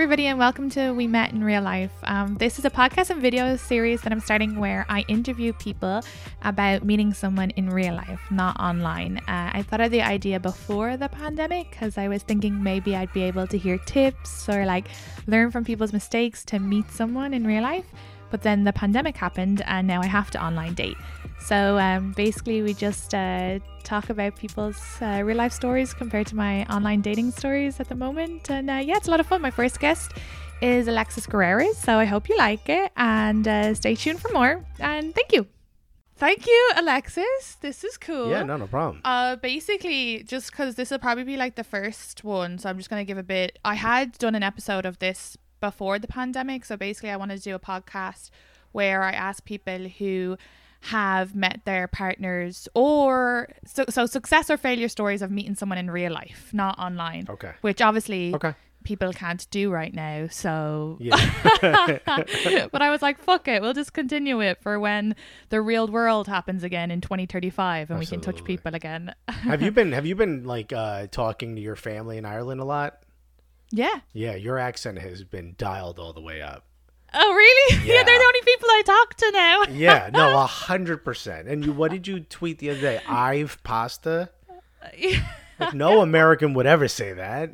everybody, and welcome to We Met in Real Life. Um, this is a podcast and video series that I'm starting where I interview people about meeting someone in real life, not online. Uh, I thought of the idea before the pandemic because I was thinking maybe I'd be able to hear tips or like learn from people's mistakes to meet someone in real life. But then the pandemic happened, and now I have to online date. So um, basically, we just uh, talk about people's uh, real life stories compared to my online dating stories at the moment. And uh, yeah, it's a lot of fun. My first guest is Alexis Guerrero. so I hope you like it and uh, stay tuned for more. And thank you. Thank you, Alexis. This is cool. Yeah, no, no problem. Uh, basically, just because this will probably be like the first one, so I'm just gonna give a bit. I had done an episode of this before the pandemic, so basically, I wanted to do a podcast where I ask people who have met their partners or so, so success or failure stories of meeting someone in real life, not online. Okay. Which obviously Okay. people can't do right now. So, Yeah. but I was like, fuck it, we'll just continue it for when the real world happens again in 2035 and we can touch people again. have you been have you been like uh talking to your family in Ireland a lot? yeah. Yeah, your accent has been dialed all the way up. Oh, really? Yeah. Yeah. they're the only people I talk to now. Yeah, no, a hundred percent. And you what did you tweet the other day? I've pasta? Like no American would ever say that.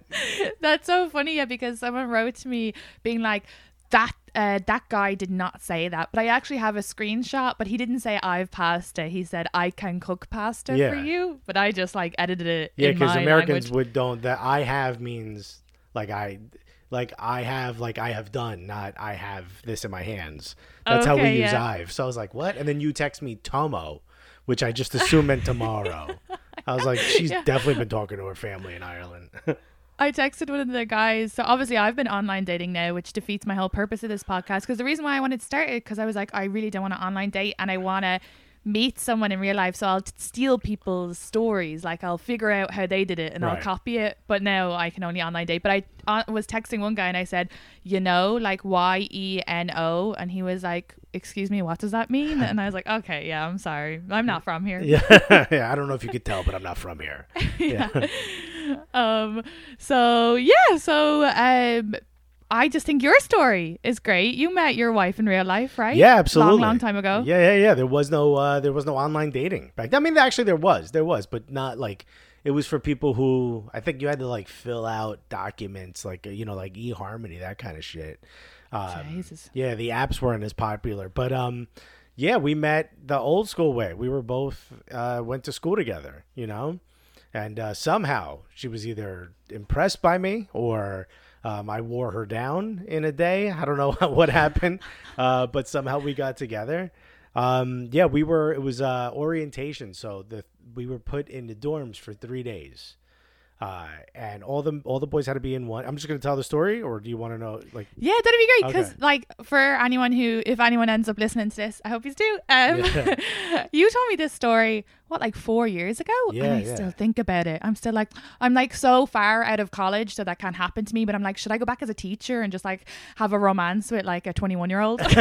That's so funny, yeah, because someone wrote to me being like, that uh, that guy did not say that, but I actually have a screenshot. But he didn't say I've pasta. He said I can cook pasta for you. But I just like edited it. Yeah, because because Americans would don't that I have means like I like I have like I have done, not I have this in my hands. That's how we Okay, use yeah. I've. So I was like, what? And then you text me Tomo, which I just assumed meant tomorrow. I was like, she's definitely been talking to her family in Ireland. I texted one of the guys. So obviously, I've been online dating now, which defeats my whole purpose of this podcast. Because the reason why I wanted to start it, because I was like, I really don't want to online date, and I want to meet someone in real life. So I'll t- steal people's stories. Like I'll figure out how they did it, and I'll copy it. But now I can only online date. But I uh, was texting one guy, and I said, you know, like Y E N O, and he was like, excuse me, what does that mean? And I was like, okay, yeah, I'm sorry, I'm not from here. yeah, yeah. I don't know if you could tell, but I'm not from here. yeah. um so yeah so um i just think your story is great you met your wife in real life right Yeah, absolutely. long long time ago Yeah, yeah, yeah. There was no uh there was no online dating back. I mean, actually there was. There was, but not like it was for people who I think you had to like fill out documents like uh, you know like eHarmony that kind of shit. Um, Jesus. Yeah, the apps weren't as popular, but um yeah, we met the old school way. We were both uh went to school together, you know? And uh, somehow she was either impressed by me or um, I wore her down in a day. I don't know what happened, uh, but somehow we got together. Um, yeah, we were. It was uh, orientation, so the we were put in the dorms for three days, uh, and all the all the boys had to be in one. I'm just gonna tell the story, or do you want to know? Like, yeah that'd be great because Okay. like for anyone who if anyone ends up listening to this i hope you do um you told me this story what like four years ago and i yeah. still think about it i'm still like i'm like so far out of college so that can't happen to me but i'm like should i go back as a teacher and just like have a romance with like a 21 year old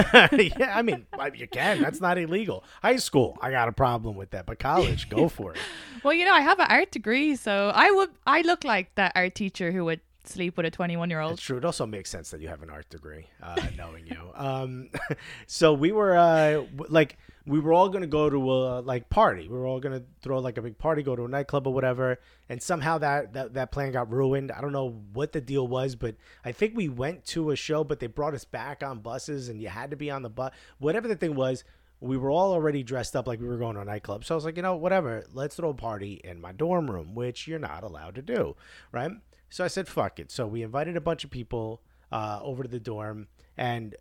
yeah, I mean, you can. That's not illegal. High school, I got a problem with that, but college, go for it. Well, you know, I have an art degree, so I would I look like that art teacher who would sleep with a 21 year old. It's true. It also makes sense that you have an art degree, uh, knowing you. Um, so we were uh, like, we were all gonna go to a like party. We were all gonna throw like a big party, go to a nightclub or whatever. And somehow that that, that plan got ruined. I don't know what the deal was, but I think we went to a show, but they brought us back on buses, and you had to be on the bus. Whatever the thing was. We were all already dressed up like we were going to a nightclub. So I was like, you know, whatever, let's throw a party in my dorm room, which you're not allowed to do, right? So I said, fuck it. So we invited a bunch of people uh, over to the dorm, and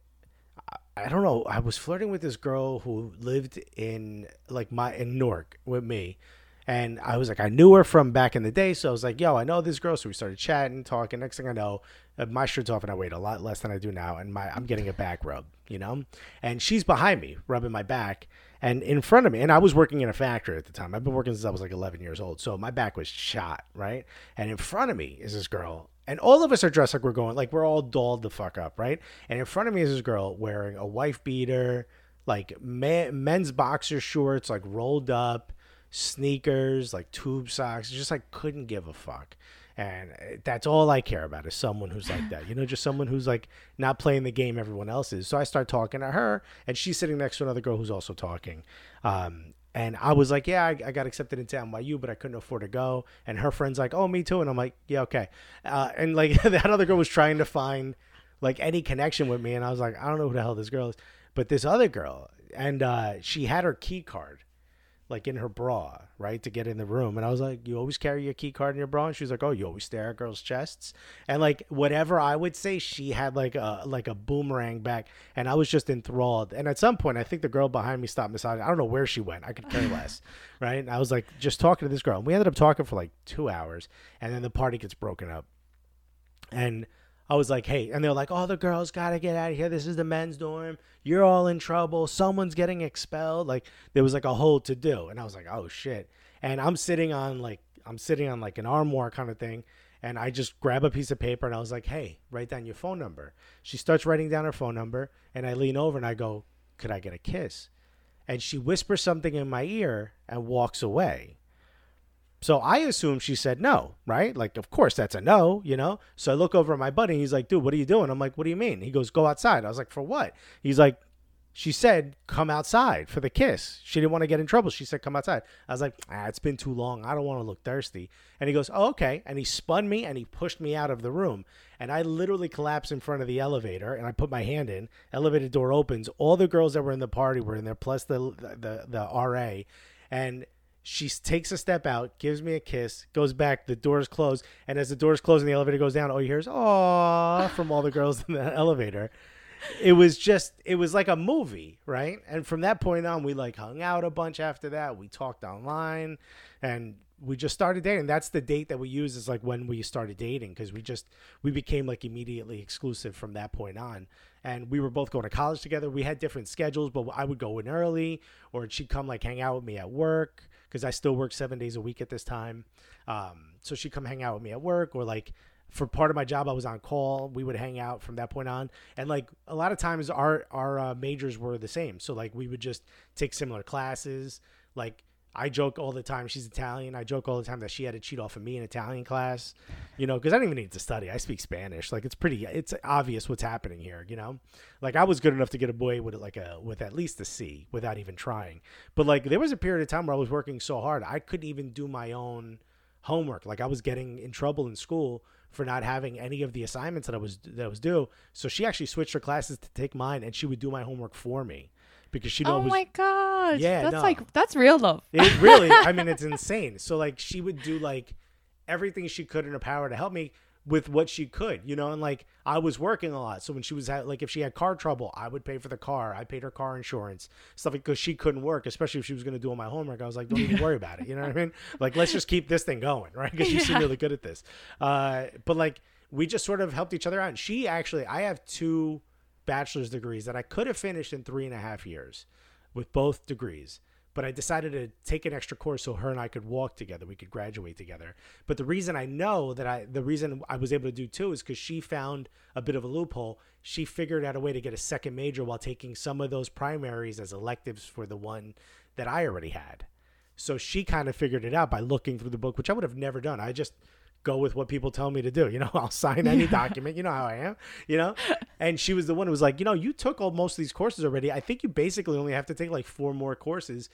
I, I don't know. I was flirting with this girl who lived in like my in Newark with me, and I was like, I knew her from back in the day, so I was like, yo, I know this girl. So we started chatting, talking. Next thing I know, uh, my shirt's off and I weighed a lot less than I do now, and my I'm getting a back rub, you know, and she's behind me rubbing my back. And in front of me, and I was working in a factory at the time. I've been working since I was like 11 years old, so my back was shot, right? And in front of me is this girl, and all of us are dressed like we're going, like we're all dolled the fuck up, right? And in front of me is this girl wearing a wife beater, like men's boxer shorts, like rolled up, sneakers, like tube socks. Just like couldn't give a fuck. And uh, that's all I care about is someone who's like that. You know, just someone who's like not playing the game everyone else is. So I start talking to her, and she's sitting next to another girl who's also talking. Um, and I was like, yeah, I, I, got accepted into NYU, but I couldn't afford to go. And her friend's like, oh, me too. And I'm like, yeah, okay. Uh, and like that other girl was trying to find like any connection with me, and I was like, I don't know who the hell this girl is. But this other girl, and uh, she had her key card like in her bra, right, to get in the room. And I was like, "You always carry your key card in your bra?" And she was like, "Oh, you always stare at girls' chests." And like whatever I would say, she had like a like a boomerang back, and I was just enthralled. And at some point, I think the girl behind me stopped massaging. I don't know where she went. I could care less, right? And I was like just talking to this girl, and we ended up talking for like two hours, and then the party gets broken up, and I was like, hey, and they're like, oh, the girls got to get out of here. This is the men's dorm. You're all in trouble. Someone's getting expelled. Like there was like a whole to do, and I was like, oh shit. And I'm sitting on like I'm sitting on like an armoire kind of thing, and I just grab a piece of paper and I was like, hey, write down your phone number. She starts writing down her phone number, and I lean over and I go, could I get a kiss? And she whispers something in my ear and walks away. So I assume she said no, right? Like, of course that's a no, you know? So I look over at my buddy and he's like, dude, what are you doing? I'm like, what do you mean? He goes, go outside. I was like, for what? He's like, she said, come outside for the kiss. She didn't want to get in trouble. She said, come outside. I was like, ah, it's been too long. I don't want to look thirsty. And he goes, oh, okay. And he spun me and he pushed me out of the room. And I literally collapsed in front of the elevator and I put my hand in. Elevator door opens. All the girls that were in the party were in there, plus the, the, the RA. And she takes a step out, gives me a kiss, goes back, the doors close, and as the doors close and the elevator goes down, all you hear is "Aww" from all the girls in the elevator. It was just, it was like a movie, right? And from that point on, we like hung out a bunch after that. We talked online, and we just started dating. That's the date that we use is like when we started dating because we just we became like immediately exclusive from that point on. And we were both going to college together. We had different schedules, but I would go in early, or she'd come like hang out with me at work because I still work seven days a week at this time. Um, so she'd come hang out with me at work or like for part of my job, I was on call. We would hang out from that point on, and like a lot of times, our our uh, majors were the same. So like we would just take similar classes. Like I joke all the time. She's Italian. I joke all the time that she had to cheat off of me in Italian class, you know, because I don't even need to study. I speak Spanish. Like it's pretty, it's obvious what's happening here, you know. Like I was good enough to get a boy with like a with at least a C without even trying. But like there was a period of time where I was working so hard I couldn't even do my own homework. Like I was getting in trouble in school for not having any of the assignments that I was that I was due. So she actually switched her classes to take mine, and she would do my homework for me because she knows. Oh my gosh! Yeah, that's no. like that's real love. It really, I mean, it's insane. So like, she would do like everything she could in her power to help me with what she could, you know. And like, I was working a lot, so when she was at, like, if she had car trouble, I would pay for the car. I paid her car insurance, stuff like because she couldn't work, especially if she was going to do all my homework. I was like, don't even worry about it. You know what I mean? Like, let's just keep this thing going, right? Because you seem Yeah. really good at this. Uh, but like, we just sort of helped each other out. And she actually, I have two bachelor's degrees that I could have finished in three and a half years with both degrees. But I decided to take an extra course so her and I could walk together. We could graduate together. But the reason I know that I, the reason I was able to do two is because she found a bit of a loophole. She figured out a way to get a second major while taking some of those primaries as electives for the one that I already had. So she kind of figured it out by looking through the book, which I would have never done. I just go with what people tell me to do. You know, I'll sign any document. You know how I am. You know, and she was the one who was like, you know, you took all most of these courses already. I think you basically only have to take like four more courses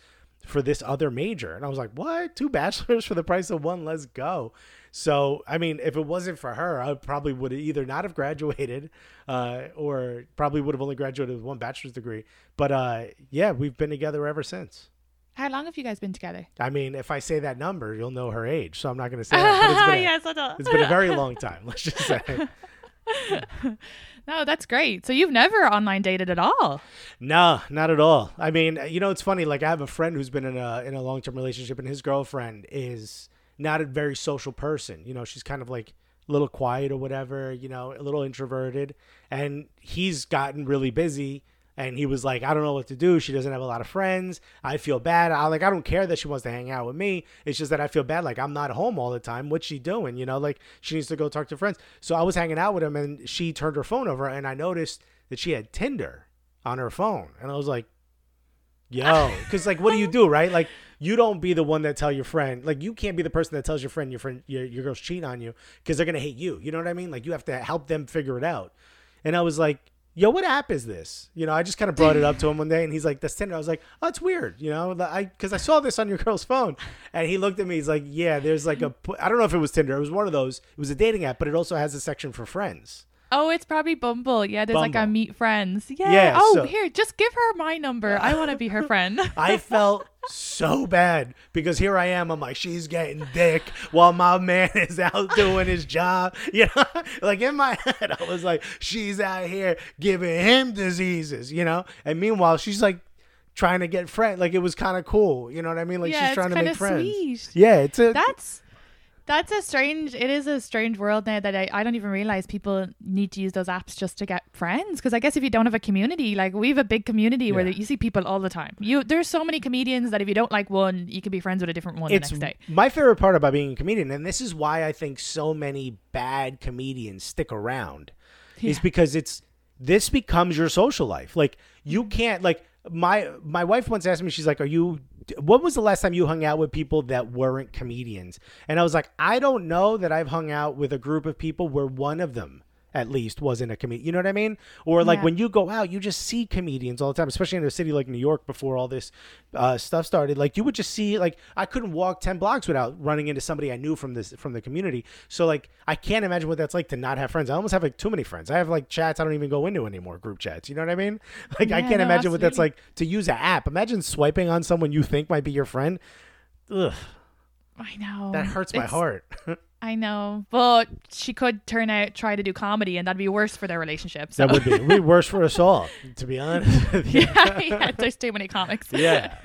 for this other major. And I was like, what? Two bachelors for the price of one? Let's go. So, I mean, if it wasn't for her, I probably would either not have graduated uh, or probably would have only graduated with one bachelor's degree. But uh, yeah, we've been together ever since. How long have you guys been together? I mean, if I say that number, you'll know her age. So I'm not going to say that. But it's been, a, yes, I it's been a very long time. Let's just say. No, that's great. So you've never online dated at all. No, not at all. I mean, you know, it's funny. Like, I have a friend who's been in a in a long term relationship, and his girlfriend is not a very social person. You know, she's kind of like a little quiet or whatever. You know, a little introverted, and he's gotten really busy. And he was like, I don't know what to do. She doesn't have a lot of friends. I feel bad. I like I don't care that she wants to hang out with me. It's just that I feel bad. Like I'm not home all the time. What's she doing? You know, like she needs to go talk to friends. So I was hanging out with him and she turned her phone over and I noticed that she had Tinder on her phone. And I was like, Yo, because like, what do you do, right? Like, you don't be the one that tell your friend. Like, you can't be the person that tells your friend your friend your, your girl's cheating on you because they're gonna hate you. You know what I mean? Like, you have to help them figure it out. And I was like, Yo, what app is this? You know, I just kind of brought it up to him one day, and he's like, "That's Tinder." I was like, "Oh, weird." You know, I because I saw this on your girl's phone, and he looked at me. He's like, "Yeah, there's like a I don't know if it was Tinder. It was one of those. It was a dating app, but it also has a section for friends." Oh, it's probably Bumble. Yeah, there's like a Bumble. meet friends. Yeah. Yeah, oh, so- here, just give her my number. I want to be her friend. I felt so bad because here I am. I'm like, she's getting dick while my man is out doing his job. You know, like in my head, I was like, she's out here giving him diseases. You know, and meanwhile, she's like trying to get friends. Like it was kind of cool. You know what I mean? Like yeah, she's it's trying to make friends. sweet. Yeah, it's a That's that's a strange. It is a strange world now that I, I don't even realize people need to use those apps just to get friends. Because I guess if you don't have a community, like we have a big community where you see people all the time. You there's so many comedians that if you don't like one, you can be friends with a different one it's the next day. my favorite part about being a comedian, and this is why I think so many bad comedians stick around, is because it's this becomes your social life. Like you can't like my my wife once asked me, she's like, "Are you?" When was the last time you hung out with people that weren't comedians? And I was like, I don't know that I've hung out with a group of people where one of them at least wasn't a comedian. You know what I mean? Or like Yeah. when you go out, you just see comedians all the time, especially in a city like New York before all this uh, stuff started. Like you would just see like I couldn't walk ten blocks without running into somebody I knew from this from the community. So like I can't imagine what that's like to not have friends. I almost have like too many friends. I have like chats I don't even go into anymore, group chats. You know what I mean? Like I can't no, imagine what that's like to use an app. Imagine swiping on someone you think might be your friend. Ugh, I know that hurts my It's- heart. I know, but she could turn out try to do comedy, and that'd be worse for their relationship. So. that would be, would be worse for us all, to be honest. yeah, yeah, there's too many comics. Yeah.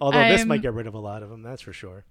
Although this Um, might get rid of a lot of them, that's for sure.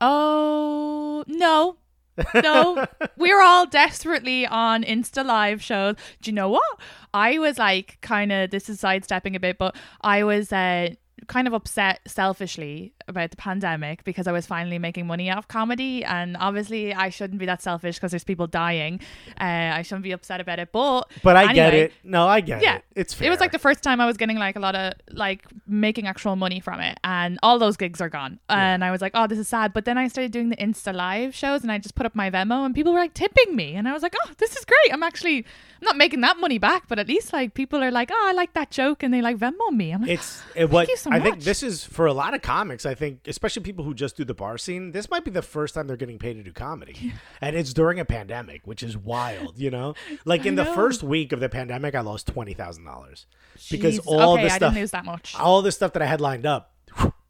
Oh no. No, we're all desperately on Insta live shows. Do you know what? I was like, kind of. This is sidestepping a bit, but I was uh, kind of upset selfishly about the pandemic because I was finally making money off comedy, and obviously I shouldn't be that selfish because there's people dying. Uh, I shouldn't be upset about it, but But I get it. No, I get Yeah. it. It's fair. It was like the first time I was getting like a lot of like making actual money from it, and all those gigs are gone. And I was like, oh, this is sad. But then I started doing the Insta live shows, and I just put up my Venmo, and people were like tipping me, and I was like, oh, this is great. I'm actually I'm not making that money back, but at least like people are like, oh, I like that joke, and they like Venmo me. I'm like, It's it, what you so I think this is for a lot of comics. I think, especially people who just do the bar scene, this might be the first time they're getting paid to do comedy, and it's during a pandemic, which is wild. You know, like in I the first week of the pandemic, I lost twenty thousand dollars because all okay, the I stuff, didn't lose that much. all the stuff that I had lined up,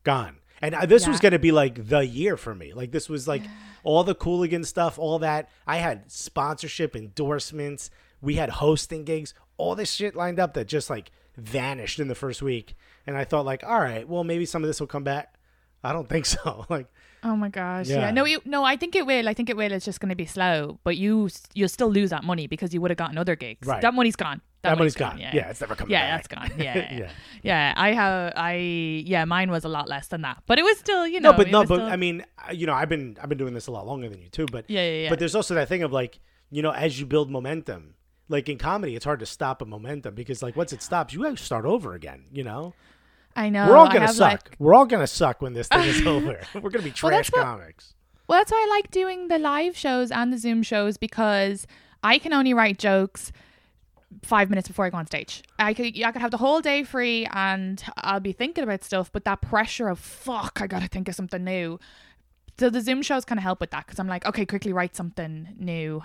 gone. And I, this was going to be like the year for me. Like this was like all the Cooligan stuff, all that. I had sponsorship, endorsements. We had hosting gigs, all this shit lined up that just like vanished in the first week. And I thought like, all right, well maybe some of this will come back. I don't think so. like Oh my gosh! Yeah. Yeah. no, you no. I think it will. I think it will. It's just going to be slow, but you you'll still lose that money because you would have gotten other gigs. Right. That money's gone. that, money's gone. Yeah. it's never coming yeah, back. that's gone. Yeah, yeah, Yeah. yeah. I have. I yeah. Mine was a lot less than that, but it was still. You know. no, but no, but still- I mean, you know, I've been I've been doing this a lot longer than you too. But Yeah, yeah, yeah. But there's also that thing of like, you know, as you build momentum, like in comedy, it's hard to stop a momentum because like once it stops, you have to start over again. You know, I know. we're all gonna suck. Like, We're all gonna suck when this thing is over. We're gonna be Well, trash what- comics. well, that's why I like doing the live shows and the Zoom shows because I can only write jokes five minutes before I go on stage. I could I could have the whole day free and I'll be thinking about stuff, but that pressure of fuck, I gotta think of something new. So the Zoom shows kind of help with that because I'm like, okay, quickly write something new.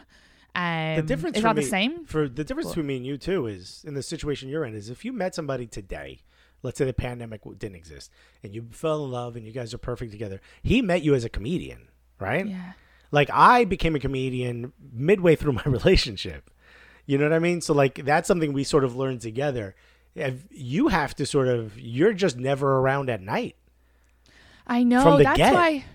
Um, The difference is me, the same? for the difference between me and you too is in the situation you're in is if you met somebody today, let's say the pandemic didn't exist, and you fell in love and you guys are perfect together. He met you as a comedian, right? Yeah. like I became a comedian midway through my relationship. You know what I mean? So like that's something we sort of learned together. If you have to sort of you're just never around at night. I know. That's get. why.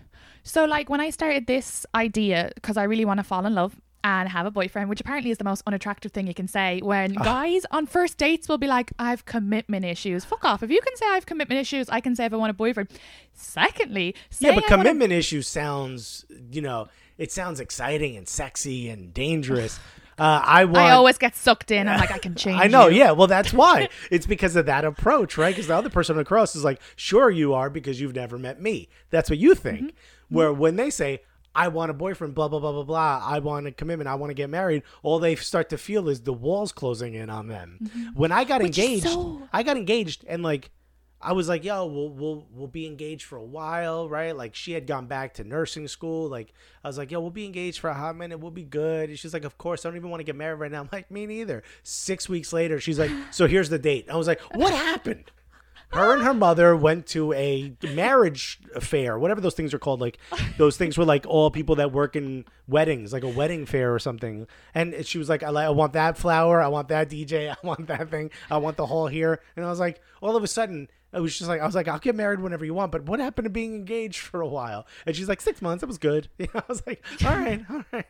So, like, when I started this idea, because I really want to fall in love and have a boyfriend, which apparently is the most unattractive thing you can say, when guys on first dates will be like, I have commitment issues. Fuck off. If you can say I have commitment issues, I can say if I want a boyfriend. Secondly, Yeah, but I commitment issue sounds, you know, it sounds exciting and sexy and dangerous. Uh, I want. I always get sucked in. I'm like, I can change. I know, you. yeah. Well, that's why. it's because of that approach, right? Because the other person across is like, sure, you are because you've never met me. That's what you think. Mm-hmm. Where when they say, I want a boyfriend, blah, blah, blah, blah, blah, I want a commitment, I want to get married, all they start to feel is the walls closing in on them. When I got Mm-hmm. Which engaged, so- I got engaged and like, I was like, yo, we'll, we'll we'll be engaged for a while, right? Like she had gone back to nursing school. Like I was like, yo, we'll be engaged for a hot minute. We'll be good. And she's like, of course. I don't even want to get married right now. I'm like, me neither. Six weeks later, she's like, so here's the date. I was like, what happened? Her and her mother went to a marriage fair, whatever those things are called. Like those things were like all people that work in weddings, like a wedding fair or something. And she was like, I, like, I want that flower, I want that DJ, I want that thing, I want the hall here. And I was like, all of a sudden, it was just like I was like, I'll get married whenever you want, but what happened to being engaged for a while? And she's like, six months. It was good. You know, I was like, all right, all right.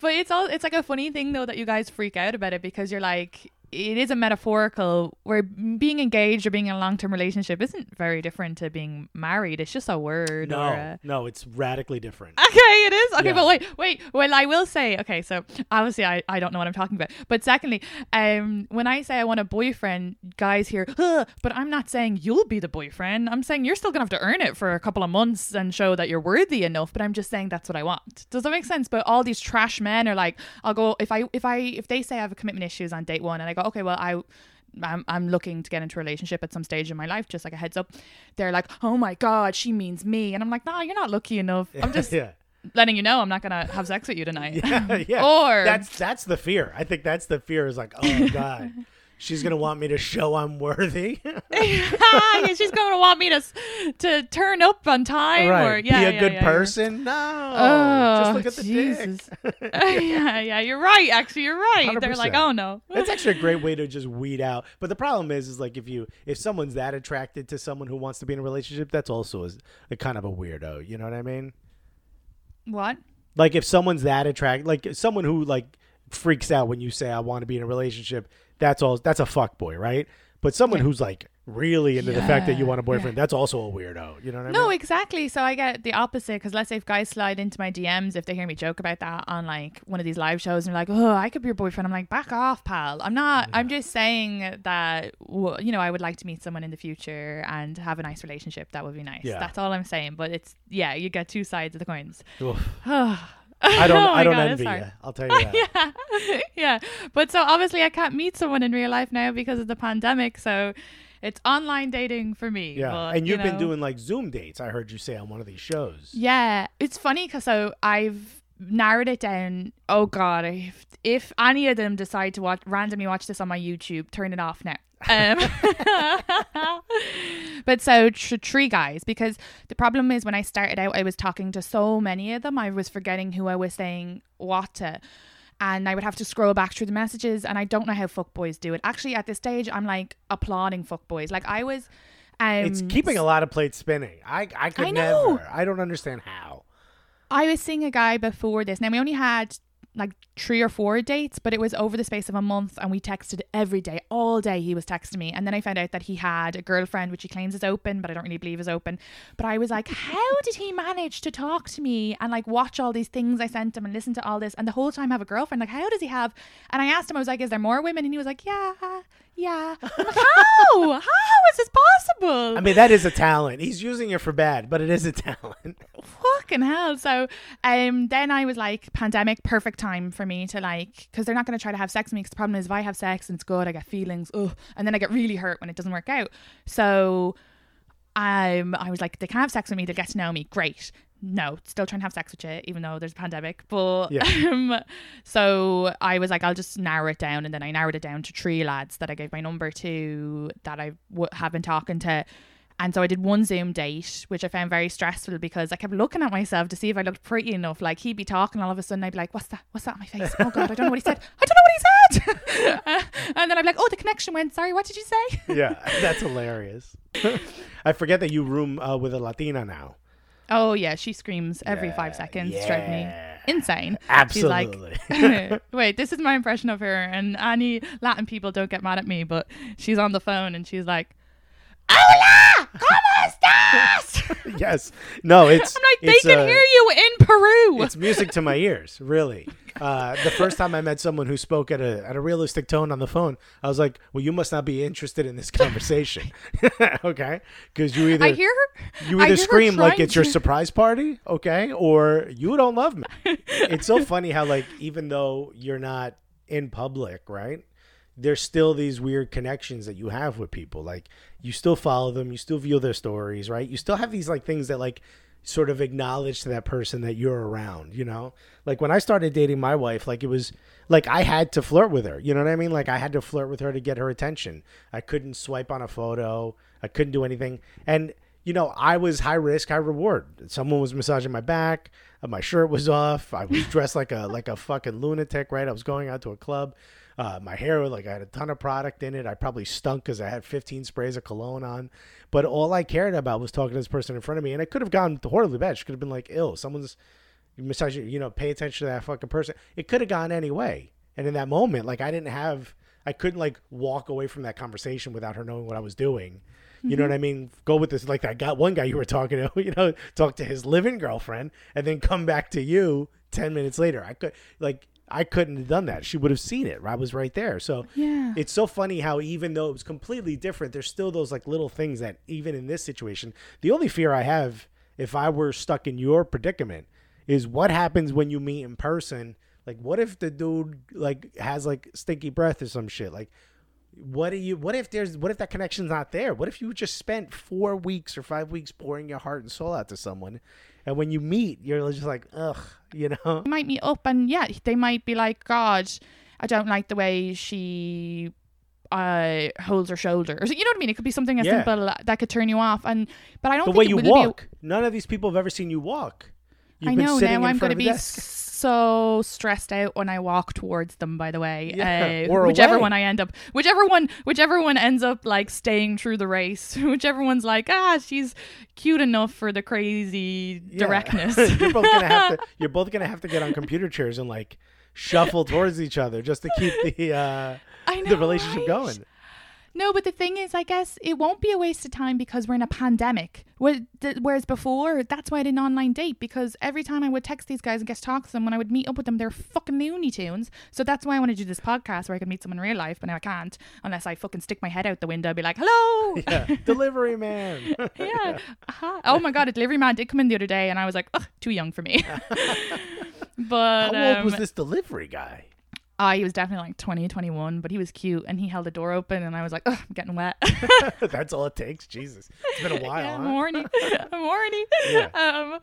But it's all it's like a funny thing though that you guys freak out about it because you're like it is a metaphorical where being engaged or being in a long term relationship isn't very different to being married. It's just a word No, or a no, it's radically different. Okay, it is. Okay, Yeah. but wait, wait. Well, I will say, okay, so obviously I, I don't know what I'm talking about. But secondly, um, when I say I want a boyfriend, guys hear, but I'm not saying you'll be the boyfriend. I'm saying you're still gonna have to earn it for a couple of months and show that you're worthy enough. But I'm just saying that's what I want. Does that make sense? But all these trash men are like, I'll go if I if I if they say I have a commitment issues on date one, and I go, okay, well I. I'm, I'm looking to get into a relationship at some stage in my life, just like a heads up. They're like, oh my God, she means me. And I'm like, nah, you're not lucky enough. I'm just yeah. letting you know I'm not gonna have sex with you tonight. yeah, yeah. Or- that's that's the fear. I think that's the fear. Is like, oh my god, she's gonna want me to show I'm worthy. Yeah, She's gonna want me to to turn up on time right. or yeah, Be a yeah, good yeah, person. No, Oh, just look at the Jesus. dick. yeah, yeah, you're right. Actually, you're right. They're like, oh no. It's actually a great way to just weed out. But the problem is, is like if you if someone's that attracted to someone who wants to be in a relationship, that's also a, a kind of a weirdo. You know what I mean? What? Like if someone's that attracted, like someone who like freaks out when you say I want to be in a relationship, that's all. That's a fuck boy, right? But someone Yeah. who's like really into the fact that you want a boyfriend, that's also a weirdo. You know what I No, mean? exactly. So I get the opposite because let's say if guys slide into my DMs, if they hear me joke about that on like one of these live shows and they're like, oh, I could be your boyfriend. I'm like, back off, pal. I'm not. I'm just saying that, you know, I would like to meet someone in the future and have a nice relationship. That would be nice. Yeah. That's all I'm saying. But it's, yeah, you get two sides of the coins. I don't. Oh I don't God, envy you. I'll tell you that. yeah, yeah. But so obviously I can't meet someone in real life now because of the pandemic. So it's online dating for me. Yeah, but, and you you've been doing like Zoom dates. I heard you say on one of these shows. Yeah, it's funny because so I've narrowed it down. Oh God, if, if any of them decide to watch randomly watch this on my YouTube, turn it off now. Um, but so tr- three guys because the problem is when I started out, I was talking to so many of them, I was forgetting who I was saying what to. And I would have to scroll back through the messages, and I don't know how fuckboys do it. Actually, at this stage, I'm like applauding fuckboys. Like I was, um, It's keeping a lot of plates spinning. I I could I never. I don't understand how. I was seeing a guy before this. Now we only had like three or four dates, but it was over the space of a month, and we texted every day, all day. He was texting me, and then I found out that he had a girlfriend, which he claims is open, but I don't really believe is open. But I was like, how did he manage to talk to me and like watch all these things I sent him and listen to all this, and the whole time have a girlfriend? Like, how does he have? And I asked him, I was like, is there more women? And he was like, yeah, yeah. I'm like, how? How is this possible? I mean, that is a talent. He's using it for bad, but it is a talent. fucking hell so um then i was like pandemic perfect time for me to like because they're not going to try to have sex with me because the problem is if i have sex and it's good i get feelings ugh, and then i get really hurt when it doesn't work out so um i was like they can't have sex with me they'll get to know me great no still trying to have sex with you even though there's a pandemic but Yeah. um so i was like i'll just narrow it down and then i narrowed it down to three lads that i gave my number to that i w- have been talking to and so I did one Zoom date, which I found very stressful because I kept looking at myself to see if I looked pretty enough. Like he'd be talking, all of a sudden I'd be like, "What's that? What's that on my face? Oh God, I don't know what he said. I don't know what he said." Uh, and then I'd be like, "Oh, the connection went. Sorry, what did you say?" yeah, that's hilarious. I forget that you room uh, with a Latina now. Oh yeah, she screams every five seconds. It's driving me yeah. insane. Absolutely. She's like, "Wait, this is my impression of her." And any Latin people don't get mad at me, but she's on the phone and she's like, "Hola, cómo yes. yes. No, it's I'm like, they it's, can uh, hear you in Peru. it's music to my ears, really. Uh, the first time I met someone who spoke at a at a realistic tone on the phone, I was like, "Well, you must not be interested in this conversation, okay? Because you either I hear her. you either scream like it's your surprise party, okay, or you don't love me." it's so funny how like even though you're not in public, right? There's still these weird connections that you have with people. Like you still follow them, you still view their stories, right? You still have these like things that like sort of acknowledge to that person that you're around, you know? Like when I started dating my wife, like it was like I had to flirt with her. You know what I mean? Like I had to flirt with her to get her attention. I couldn't swipe on a photo. I couldn't do anything. And you know, I was high risk, high reward. Someone was massaging my back. My shirt was off. I was dressed like a like a fucking lunatic. Right? I was going out to a club. Uh, my hair, like I had a ton of product in it. I probably stunk because I had 15 sprays of cologne on. But all I cared about was talking to this person in front of me, and it could have gone horribly bad. She could have been like, "Ill, someone's massaging." You know, pay attention to that fucking person. It could have gone any way. And in that moment, like I didn't have, I couldn't like walk away from that conversation without her knowing what I was doing. You know what I mean? Go with this. Like I got one guy you were talking to, you know, talk to his living girlfriend and then come back to you 10 minutes later. I could like, I couldn't have done that. She would have seen it. I was right there. So Yeah. it's so funny how even though it was completely different, there's still those like little things that even in this situation, the only fear I have if I were stuck in your predicament is what happens when you meet in person. Like, what if the dude like has like stinky breath or some shit? Like, what do you? What if there's? What if that connection's not there? What if you just spent four weeks or five weeks pouring your heart and soul out to someone, and when you meet, you're just like, ugh, you know? They might meet up and yeah, they might be like, God, I don't like the way she uh holds her shoulders. You know what I mean? It could be something as Yeah. simple that could turn you off. And but I don't The think way it you walk. None of these people have ever seen you walk. You've I know now I'm going to be so stressed out when I walk towards them. By the way, Yeah, uh, whichever away. one I end up, whichever one, whichever one ends up like staying through the race, whichever one's like, ah, she's cute enough for the crazy Yeah. directness. you're both gonna have to. You're both gonna have to get on computer chairs and like shuffle towards each other just to keep the uh, know, the relationship right? going. No, but the thing is, I guess it won't be a waste of time because we're in a pandemic. Whereas before, that's why I did an online date because every time I would text these guys and get to talk to them, when I would meet up with them, they're fucking Looney Tunes. So that's why I want to do this podcast where I can meet someone in real life, but now I can't unless I fucking stick my head out the window and be like, hello. Yeah, delivery man. yeah. Uh-huh. Oh my God, a delivery man did come in the other day and I was like, ugh, too young for me. but How old um, was this delivery guy? Ah, he was definitely like 20, 21, but he was cute and he held the door open and I was like, ugh, I'm getting wet. That's all it takes. Jesus, it's been a while. yeah, I'm huh? horny. I'm horny. Yeah. Um,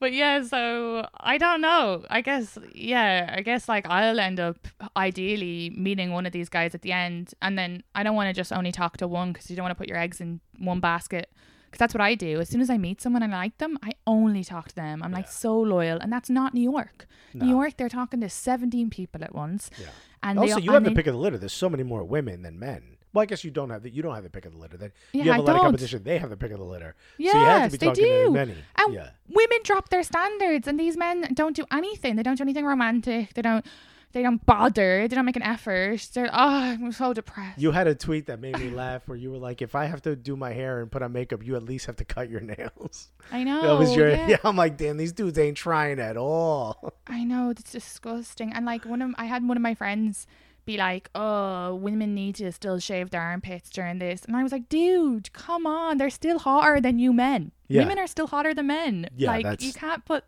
but yeah, so I don't know. I guess yeah, I guess like I'll end up ideally meeting one of these guys at the end, and then I don't want to just only talk to one because you don't want to put your eggs in one basket. Because that's what I do. As soon as I meet someone and I like them, I only talk to them. I'm like so loyal, and that's not New York. No. New York, they're talking to 17 people at once. Yeah. And Also, they, you have the pick of the litter. There's so many more women than men. Well, I guess you don't have the you don't have the pick of the litter. Then Yeah, you have I a lot of don't. competition. They have the pick of the litter. so you have to Yes, be they talking to do. many. And yeah. women drop their standards, and these men don't do anything. They don't do anything romantic. They don't. They don't bother. They don't make an effort. They're oh, I'm so depressed. You had a tweet that made me laugh where you were like, "If I have to do my hair and put on makeup, you at least have to cut your nails." I know. that was your yeah. yeah. I'm like, damn, these dudes ain't trying at all. I know. It's disgusting. And like one of I had one of my friends be like, "Oh, women need to still shave their armpits during this," and I was like, "Dude, come on. They're still hotter than you men. Yeah. Women are still hotter than men. Yeah, like you can't put."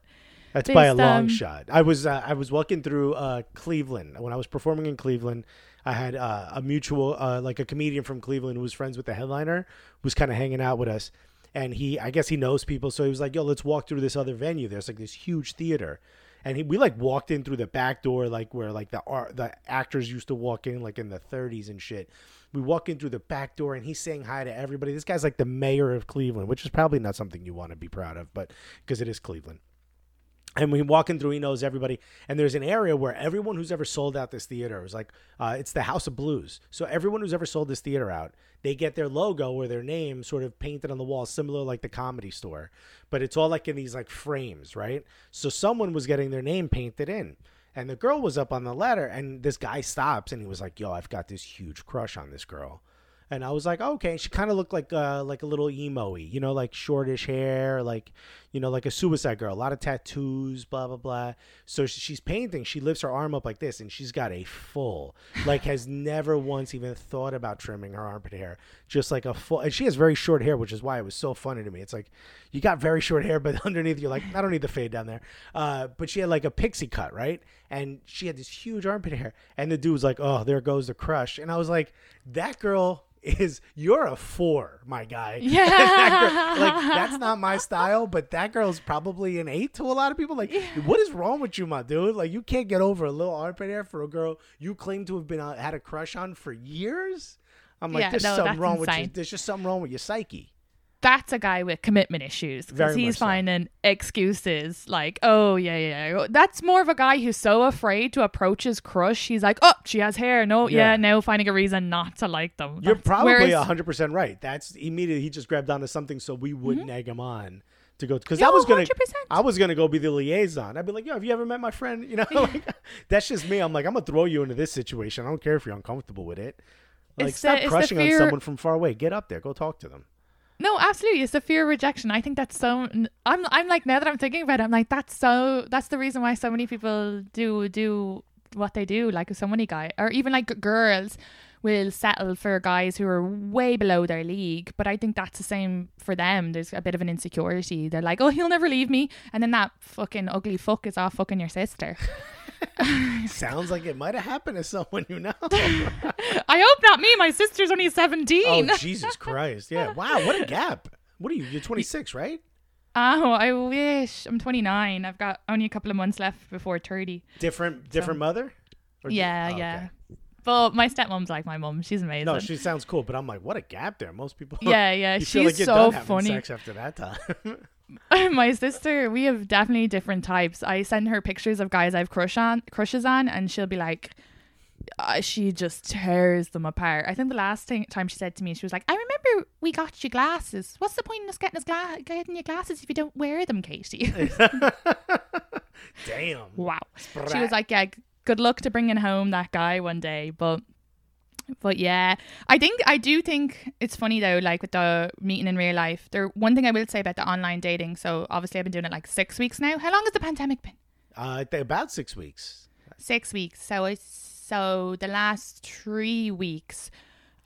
That's by a long um, shot. I was uh, I was walking through uh, Cleveland when I was performing in Cleveland. I had uh, a mutual uh, like a comedian from Cleveland who was friends with the headliner, was kind of hanging out with us, and he I guess he knows people, so he was like, "Yo, let's walk through this other venue. There's like this huge theater." And he, we like walked in through the back door, like where like the art, the actors used to walk in, like in the 30s and shit. We walk in through the back door, and he's saying hi to everybody. This guy's like the mayor of Cleveland, which is probably not something you want to be proud of, but because it is Cleveland and we walk in through he knows everybody. And there's an area where everyone who's ever sold out this theater was like uh, it's the house of blues. So everyone who's ever sold this theater out they get their logo or their name sort of painted on the wall similar like the comedy store. But it's all like in these like frames right? So someone was getting their name painted in. And the girl was up on the ladder and this guy stops and he was like yo i've got this huge crush on this girl And I was like, okay. She kind of looked like uh, like a little emo you know, like shortish hair, like you know, like a suicide girl, a lot of tattoos, blah blah blah. So she's painting. She lifts her arm up like this, and she's got a full, like, has never once even thought about trimming her armpit hair, just like a full. And she has very short hair, which is why it was so funny to me. It's like you got very short hair, but underneath you're like, I don't need the fade down there. Uh, but she had like a pixie cut, right? And she had this huge armpit hair, and the dude was like, oh, there goes the crush, and I was like, that girl is you're a four, my guy. Yeah. that girl, like that's not my style, but that girl's probably an eight to a lot of people. Like, yeah. what is wrong with you, my dude? Like, you can't get over a little armpit hair for a girl you claim to have been uh, had a crush on for years. I'm like, yeah, there's no, something wrong insane. with you. There's just something wrong with your psyche that's a guy with commitment issues because he's finding so. excuses like, oh yeah, yeah. That's more of a guy who's so afraid to approach his crush. He's like, oh, she has hair. No, yeah, yeah now finding a reason not to like them. You're probably hundred percent right. That's immediately he just grabbed onto something so we wouldn't mm-hmm. egg him on to go because I was gonna 100%. I was gonna go be the liaison. I'd be like, yo, have you ever met my friend? You know, like, that's just me. I'm like, I'm gonna throw you into this situation. I don't care if you're uncomfortable with it. Like, it's stop the, crushing on someone from far away. Get up there. Go talk to them. No, absolutely. It's the fear of rejection. I think that's so. I'm. I'm like now that I'm thinking about it, I'm like that's so. That's the reason why so many people do do what they do. Like so many guys, or even like girls, will settle for guys who are way below their league. But I think that's the same for them. There's a bit of an insecurity. They're like, oh, he'll never leave me, and then that fucking ugly fuck is off fucking your sister. Sounds like it might have happened to someone you know. I hope not me. My sister's only 17. Oh, Jesus Christ. Yeah. Wow. What a gap. What are you? You're 26, right? Oh, I wish. I'm 29. I've got only a couple of months left before 30. Different different so. mother? Or yeah, oh, yeah. Okay. But my stepmom's like my mom. She's amazing. No, she sounds cool, but I'm like, what a gap there. Most people. Yeah, yeah. she's like so funny. after that time. my sister, we have definitely different types. I send her pictures of guys I've crush on, crushes on, and she'll be like, uh, she just tears them apart. I think the last thing, time she said to me, she was like, "I remember we got you glasses. What's the point in us getting us gla- getting you glasses if you don't wear them, Katie?" Damn. Wow. Sprat. She was like, "Yeah, good luck to bringing home that guy one day." But but yeah, I think I do think it's funny though, like with the meeting in real life. There, one thing I will say about the online dating. So obviously, I've been doing it like six weeks now. How long has the pandemic been? Uh, about six weeks. Six weeks. So it's so the last three weeks.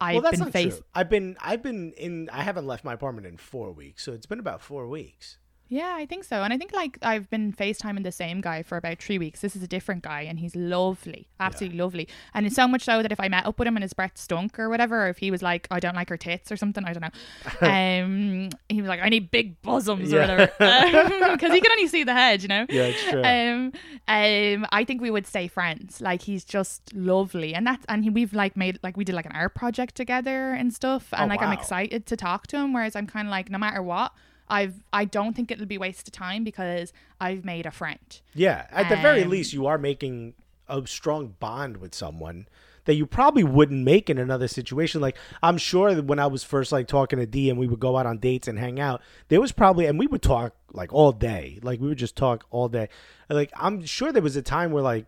I've well, been faced. I've been I've been in. I haven't left my apartment in four weeks, so it's been about four weeks. Yeah, I think so. And I think like I've been FaceTiming the same guy for about three weeks. This is a different guy and he's lovely. Absolutely yeah. lovely. And it's so much so that if I met up with him and his breath stunk or whatever, or if he was like, I don't like her tits or something, I don't know. um he was like, I need big bosoms yeah. or whatever. Because he can only see the head, you know? Yeah, it's true. Um um I think we would stay friends. Like he's just lovely. And that's and he, we've like made like we did like an art project together and stuff. And oh, like wow. I'm excited to talk to him. Whereas I'm kinda like, no matter what I've I don't think it'll be waste of time because I've made a friend. Yeah, at the very least, you are making a strong bond with someone that you probably wouldn't make in another situation. Like I'm sure that when I was first like talking to D and we would go out on dates and hang out, there was probably and we would talk like all day. Like we would just talk all day. Like I'm sure there was a time where like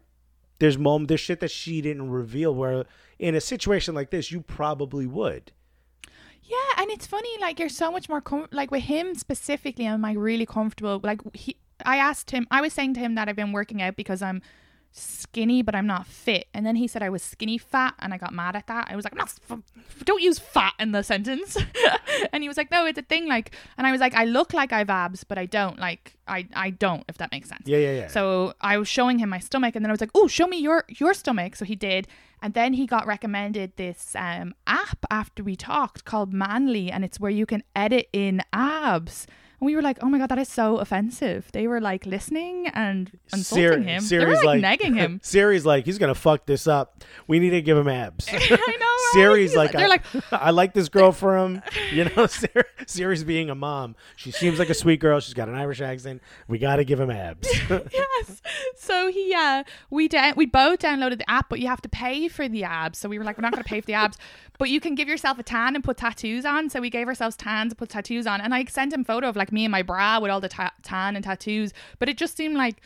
there's mom there's shit that she didn't reveal where in a situation like this you probably would. Yeah, and it's funny, like you're so much more com- like with him specifically. I'm like really comfortable. Like he, I asked him. I was saying to him that I've been working out because I'm skinny, but I'm not fit. And then he said I was skinny fat, and I got mad at that. I was like, I'm not, f- don't use fat in the sentence. and he was like, no, it's a thing. Like, and I was like, I look like I've abs, but I don't. Like, I, I don't. If that makes sense. Yeah, yeah, yeah. So I was showing him my stomach, and then I was like, oh, show me your your stomach. So he did, and then he got recommended this um, app after we talked called Manly, and it's where you can edit in abs. And we were like, oh my God, that is so offensive. They were like listening and insulting Siri, him. Siri's they were like, like negging him. Siri's like, he's going to fuck this up. We need to give him abs. I. Right? Siri's like, they're I, like, I like this girl for him. You know, Siri, Siri's being a mom. She seems like a sweet girl. She's got an Irish accent. We got to give him abs. yes. So he, uh, we, da- we both downloaded the app, but you have to pay for the abs. So we were like, we're not going to pay for the abs. But you can give yourself a tan and put tattoos on. So we gave ourselves tans and put tattoos on. And I sent him photo of like me and my bra with all the ta- tan and tattoos. But it just seemed like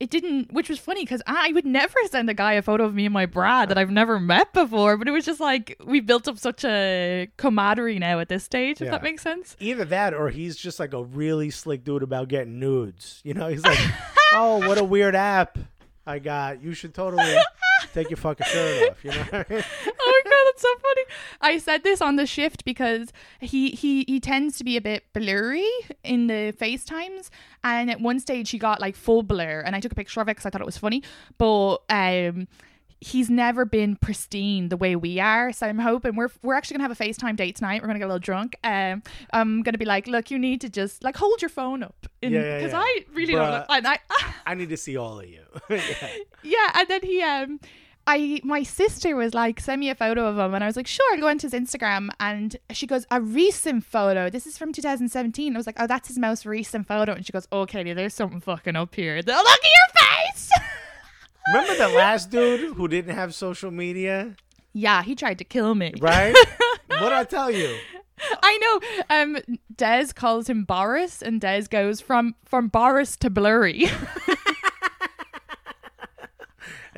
it didn't, which was funny because I would never send a guy a photo of me and my bra that I've never met before. But it was just like we built up such a camaraderie now at this stage, if Yeah. that makes sense. Either that or he's just like a really slick dude about getting nudes. You know, he's like, oh, what a weird app I got. You should totally take your fucking shirt off. You know I mean? oh my god, that's so funny. I said this on the shift because he he he tends to be a bit blurry in the FaceTimes, and at one stage he got like full blur, and I took a picture of it because I thought it was funny, but um. He's never been pristine the way we are, so I'm hoping we're we're actually gonna have a FaceTime date tonight. We're gonna get a little drunk. Um, I'm gonna be like, look, you need to just like hold your phone up, because Yeah, yeah, yeah. I really don't. Bruh. Look, and I, I need to see all of you. yeah. yeah, and then he um I my sister was like, send me a photo of him and I was like, sure, I'll go into his Instagram and she goes, A recent photo. This is from 2017. I was like, Oh, that's his most recent photo and she goes, Oh Katie, there's something fucking up here. Look at your face Remember the last dude who didn't have social media, Yeah, he tried to kill me. right? what I tell you? I know. Um Des calls him Boris and Des goes from from Boris to blurry.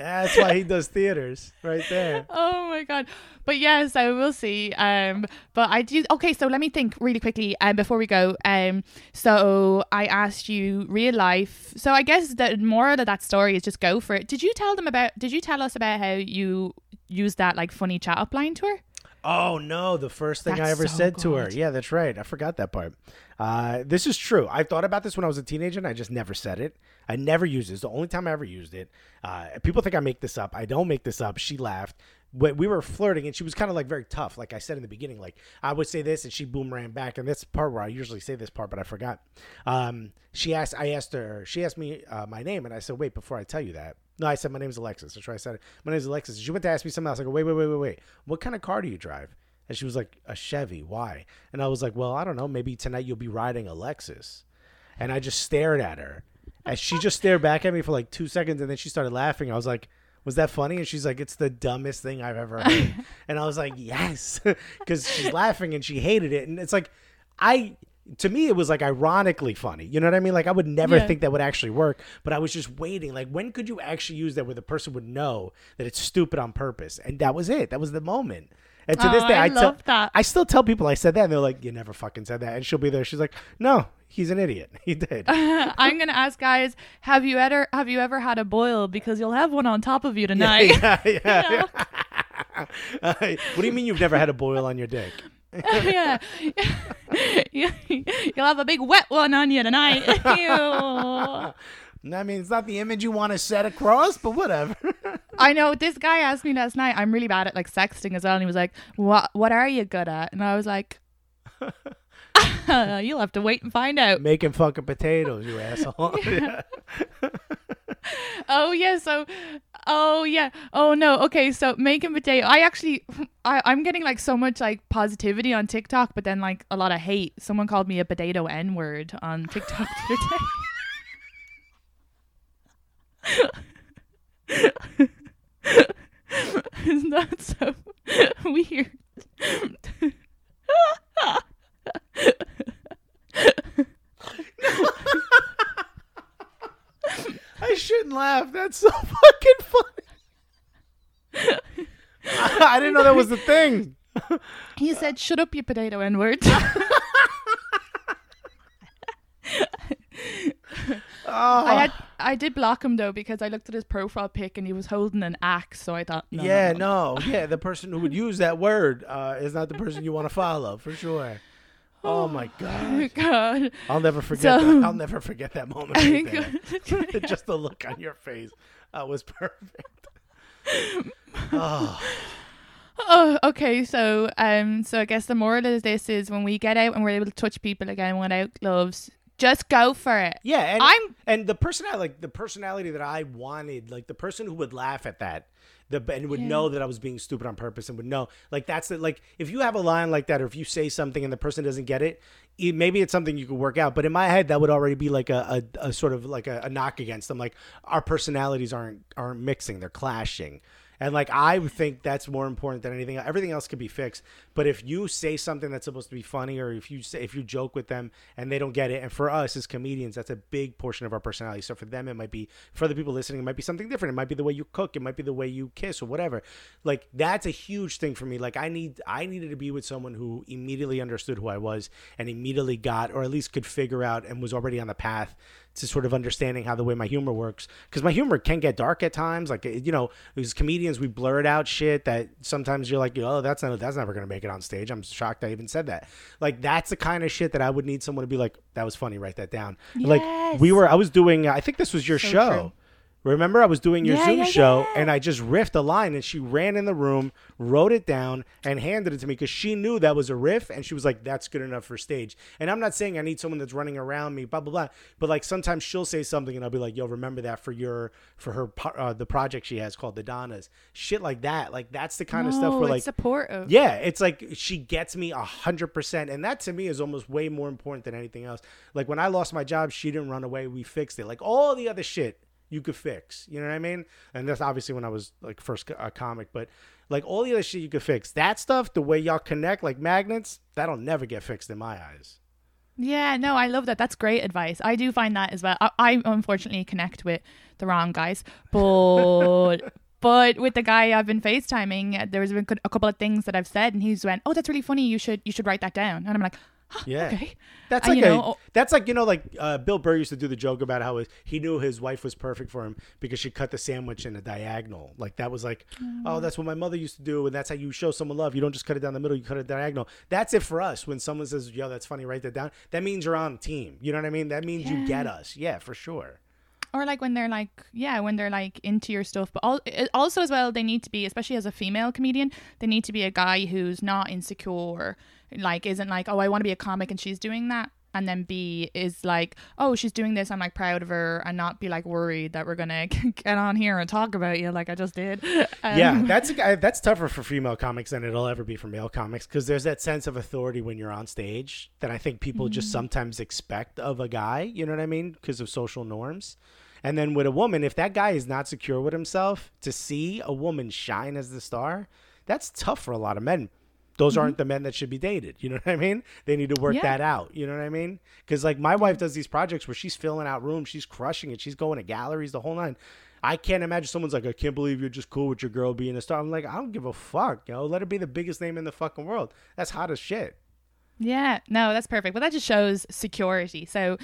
That's why he does theaters, right there. oh my god. But yes, so we'll see um but i do okay so let me think really quickly um before we go um so i asked you real life. So i guess the moral of that story is just go for it. Did you tell them about did you tell us about how you used that like funny chat up line to her Oh no, the first thing I ever so said to her. Yeah, that's right. I forgot that part. Uh, this is true. I thought about this when I was a teenager and I just never said it. I never used it. It's the only time I ever used it. Uh, people think I make this up. I don't make this up. She laughed. But we were flirting and she was kind of like very tough. Like I said in the beginning, like I would say this and she boomerang back. And that's part where I usually say this part, but I forgot. Um, she asked, I asked her, she asked me uh, my name and I said, wait, before I tell you that. No, I said, my name's Alexis. That's right. I said, it. my name's Alexis. She went to ask me something else. I go, wait, wait, wait, wait, wait. What kind of car do you drive? And she was like, a Chevy. Why? And I was like, well, I don't know. Maybe tonight you'll be riding a Lexus. And I just stared at her. And she just stared back at me for like two seconds. And then she started laughing. I was like, was that funny? And she's like, it's the dumbest thing I've ever heard. and I was like, yes. Because she's laughing and she hated it. And it's like, I. To me, it was like ironically funny. You know what I mean? Like, I would never Yeah. think that would actually work, but I was just waiting. Like, when could you actually use that where the person would know that it's stupid on purpose? And that was it. That was the moment. And to this Oh, day, I I, love that. I still tell people I said that, and they're like, "You never fucking said that." And she'll be there. She's like, "No, he's an idiot. He did." i'm gonna ask guys have you ever have you ever had a boil because you'll have one on top of you tonight yeah, yeah. Yeah. yeah. Uh, what do you mean you've never had a boil on your dick? Yeah. You'll have a big wet one on you tonight. Ew. I mean, it's not the image you want to set across, but whatever. I know this guy asked me last night. I'm really bad at like sexting as well, and he was like, "What? What are you good at?" And I was like, "You'll have to wait and find out." Making fucking potatoes, you asshole. Yeah. Oh yeah, so, oh yeah, oh no. Okay, so making potato. I actually, I I'm getting like so much like positivity on TikTok, but then like a lot of hate. Someone called me a potato n word on TikTok the other day. Isn't that so weird? I shouldn't laugh. That's so fucking funny. I didn't know that was the thing. He said, "Shut up, you potato n word." Oh. I had I did block him though because I looked at his profile pic and he was holding an axe, so I thought, no, yeah, no, no, yeah. The person who would use that word uh, is not the person you want to follow for sure. Oh my no. god, God. I'll never forget. So- that. I'll never forget that moment. Right. Just the look on your face uh, was perfect. Oh, Oh, okay. So, um, so I guess the moral of this is when we get out and we're able to touch people again without gloves, just go for it. yeah, and I'm and the personality, like the personality that I wanted, like the person who would laugh at that, the and would Yeah. know that I was being stupid on purpose and would know, like that's the like if you have a line like that or if you say something and the person doesn't get it, it maybe it's something you could work out. But in my head, that would already be like a, a, a sort of like a, a knock against them. Like our personalities aren't aren't mixing; they're clashing. And like I think that's more important than anything. Everything else can be fixed. But if you say something that's supposed to be funny, or if you say if you joke with them and they don't get it, and for us as comedians, that's a big portion of our personality. So for them, it might be for the people listening, it might be something different. It might be the way you cook. It might be the way you kiss or whatever. Like that's a huge thing for me. Like I need I needed to be with someone who immediately understood who I was and immediately got or at least could figure out and was already on the path to sort of understanding how the way my humor works because my humor can get dark at times like you know as comedians we blurt out shit that sometimes you're like oh that's not that's never gonna make it on stage. I'm shocked i even said that. Like that's the kind of shit that i would need someone to be like that was funny write that down. Like we were i was doing i think this was your So show. true. Remember, I was doing your Yeah, Zoom yeah, show yeah. and I just riffed a line and she ran in the room, wrote it down, and handed it to me because she knew that was a riff and she was like, that's good enough for stage. And I'm not saying I need someone that's running around me, blah, blah, blah. But like sometimes she'll say something and I'll be like, yo, remember that for your, for her, uh, the project she has called The Donnas. Shit like that. Like that's the kind of stuff where like, supportive. yeah, it's like she gets me a hundred percent, and that to me is almost way more important than anything else. Like when I lost my job, she didn't run away; we fixed it. Like all the other shit you could fix, you know what I mean? And that's obviously when I was like first a comic, but like all the other shit you could fix. That stuff, the way y'all connect like magnets, that'll never get fixed in my eyes. Yeah, no, I love that. That's great advice. I do find that as well. I, I unfortunately connect with the wrong guys, but but with the guy I've been FaceTiming, there's been a couple of things that I've said, and he's went, "Oh, that's really funny. You should you should write that down." And I'm like, huh, Yeah. okay. That's And, like you a, know, oh- that's like you know like uh, Bill Burr used to do the joke about how he knew his wife was perfect for him because she cut the sandwich in a diagonal. Like that was like, oh, that's what my mother used to do, and that's how you show someone love. You don't just cut it down the middle; you cut it diagonal. That's it for us. When someone says, "Yo, that's funny," write that down. That means you're on the team. You know what I mean? That means you get us. Yeah, for sure. Or like when they're like yeah when they're like into your stuff but al- it- also as well they need to be especially as a female comedian they need to be a guy who's not insecure like isn't like oh i want to be a comic and she's doing that and then b is like oh she's doing this i'm like proud of her and not be like worried that we're gonna get on here and talk about you like i just did um, yeah, that's a guy- that's tougher for female comics than it'll ever be for male comics because there's that sense of authority when you're on stage that I think people just Mm. sometimes expect of a guy. You know what I mean? Because of social norms. And then with a woman, if that guy is not secure with himself, to see a woman shine as the star, that's tough for a lot of men. Those aren't the men that should be dated. You know what I mean? They need to work Mm-hmm. Yeah. that out. You know what I mean? Because like my wife does these projects where she's filling out rooms, she's crushing it, she's going to galleries, the whole nine. I can't imagine someone's like, I can't believe you're just cool with your girl being a star. I'm like, I don't give a fuck, yo. Let her be the biggest name in the fucking world. That's hot as shit. Yeah, no, that's perfect. But that just shows security. So,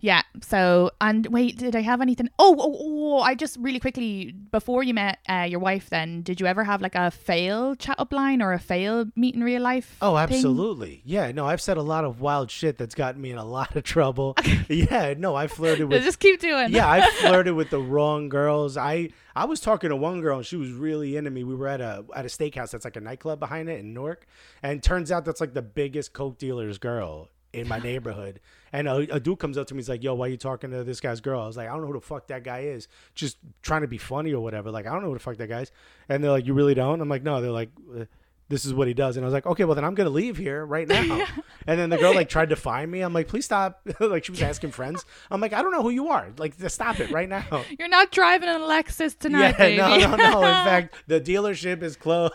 yeah. So, and wait, did I have anything? Oh, oh, oh I just really quickly before you met uh, your wife, then did you ever have like a fail chat up line or a fail meet in real life? Oh, thing? absolutely. Yeah, no, I've said a lot of wild shit that's gotten me in a lot of trouble. yeah, no, I flirted with Just keep doing. yeah, I flirted with the wrong girls. I I was talking to one girl and she was really into me. We were at a at a steakhouse that's like a nightclub behind it in Newark, and turns out that's like the biggest coke dealer's girl in my neighborhood. And a, a dude comes up to me, he's like, "Yo, why are you talking to this guy's girl?" I was like, "I don't know who the fuck that guy is. Just trying to be funny or whatever. Like, I don't know who the fuck that guy is." And they're like, "You really don't?" I'm like, "No." They're like. Uh, this is what he does. And I was like, okay, well then I'm gonna leave here right now. and then the girl like tried to find me. I'm like, please stop. like she was asking friends. I'm like, I don't know who you are. Like, stop it right now. You're not driving an Lexus tonight, yeah, baby. no, no, no. In fact, the dealership is closed.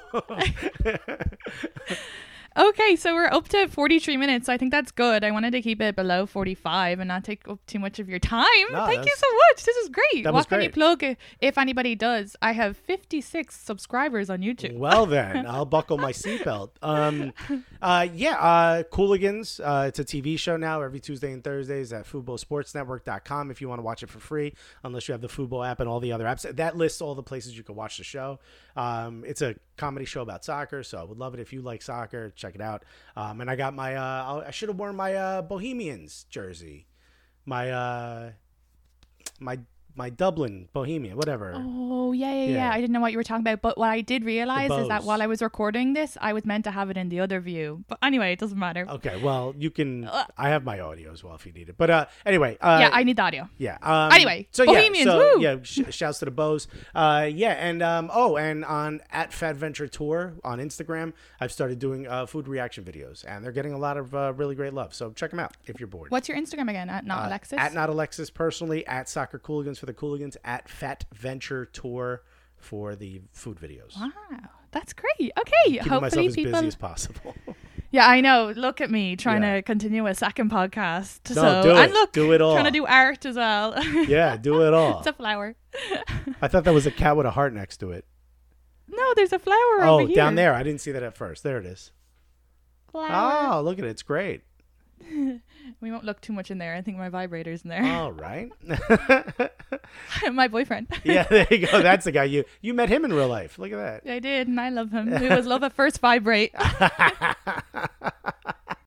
Okay, so we're up to 43 minutes. So I think that's good. I wanted to keep it below 45 and not take up too much of your time. No, Thank you so much. This is great. What can you plug if anybody does? I have 56 subscribers on YouTube. well then, I'll buckle my seatbelt. Um, uh, yeah, uh, Cooligans. Uh, it's a TV show now every Tuesday and Thursdays at FuboSportsNetwork.com if you want to watch it for free, unless you have the Fubo app and all the other apps. That lists all the places you can watch the show. Um, it's a comedy show about soccer, so I would love it if you like soccer. Check it out. Um, and I got my. Uh, I'll- should have worn my uh, Bohemians jersey. My. Uh, my my Dublin Bohemia, whatever. Oh, yeah, yeah, yeah, Yeah. I didn't know what you were talking about. But what I did realize is that while I was recording this, I was meant to have it in the other view. But anyway, it doesn't matter. Okay, well, you can. I have my audio as well if you need it. But uh, anyway, uh, yeah, I need the audio. yeah. Um, Anyway, so Bohemians, yeah, so woo! yeah, sh- shouts to the Bohs. Uh, yeah, and um, oh, and on at Fat Venture Tour on Instagram, I've started doing uh, food reaction videos, and they're getting a lot of uh, really great love. So check them out if you're bored. What's your Instagram again? At not Uh, Alexis? At not Alexis personally, at Soccer Cooligans for the Cooligans, at Fat Venture Tour for the food videos. Wow, that's great. Okay, Keeping hopefully myself as people. busy as possible. Yeah, I know. Look at me trying Yeah. to continue a second podcast. No, so do and look, Do it all. trying to do art as well. yeah, do it all. it's a flower. I thought that was a cat with a heart next to it. No, there's a flower Oh, over here. down there. I didn't see that at first. There it is. Flower. Oh, look at it. It's great. We won't look too much in there. I think my vibrator's in there. All right. my boyfriend. yeah, there you go. That's the guy you you met him in real life. Look at that. I did, and I love him. It was love at first vibrate.